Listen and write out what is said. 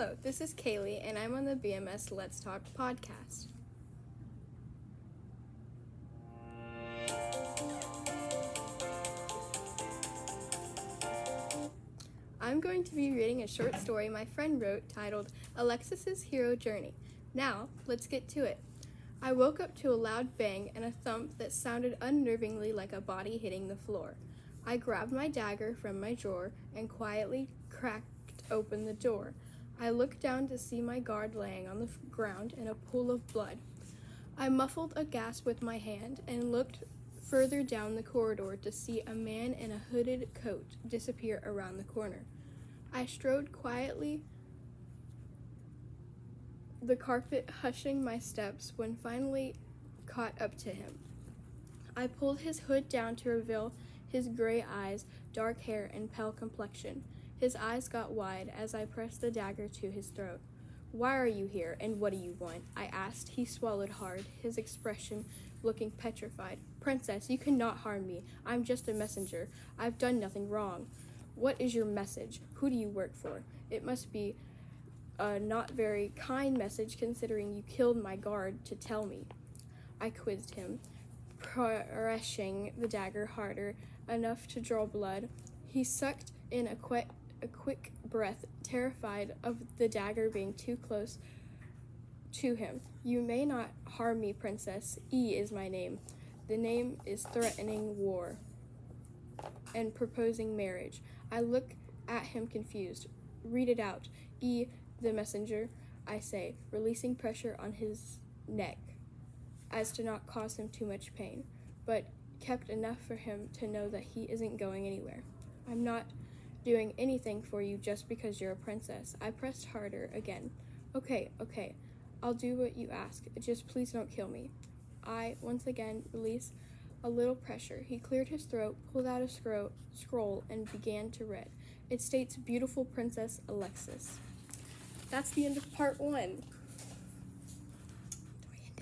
Hello, this is Kaylee, and I'm on the BMS Let's Talk podcast. I'm going to be reading a short story my friend wrote titled Alexis's Hero Journey. Now, let's get to it. I woke up to a loud bang and a thump that sounded unnervingly like a body hitting the floor. I grabbed my dagger from my drawer and quietly cracked open the door. I looked down to see my guard laying on the ground in a pool of blood. I muffled a gasp with my hand and looked further down the corridor to see a man in a hooded coat disappear around the corner. I strode quietly the carpet hushing my steps when finally caught up to him. I pulled his hood down to reveal his gray eyes, dark hair, and pale complexion. His eyes got wide as I pressed the dagger to his throat. Why are you here, and what do you want? I asked. He swallowed hard, his expression looking petrified. Princess, you cannot harm me. I'm just a messenger. I've done nothing wrong. What is your message? Who do you work for? It must be a not very kind message considering you killed my guard to tell me. I quizzed him, pressing the dagger harder enough to draw blood. He sucked in a quick, a quick breath, terrified of the dagger being too close to him. You may not harm me, princess. E is my name. The name is threatening war and proposing marriage. I look at him confused. Read it out. E, the messenger, I say, releasing pressure on his neck as to not cause him too much pain, but kept enough for him to know that he isn't going anywhere. I'm not doing anything for you just because you're a princess. I pressed harder again. Okay, okay, I'll do what you ask. Just please don't kill me. I, once again, release a little pressure. He cleared his throat, pulled out a scro- scroll, and began to read. It states Beautiful Princess Alexis. That's the end of part one.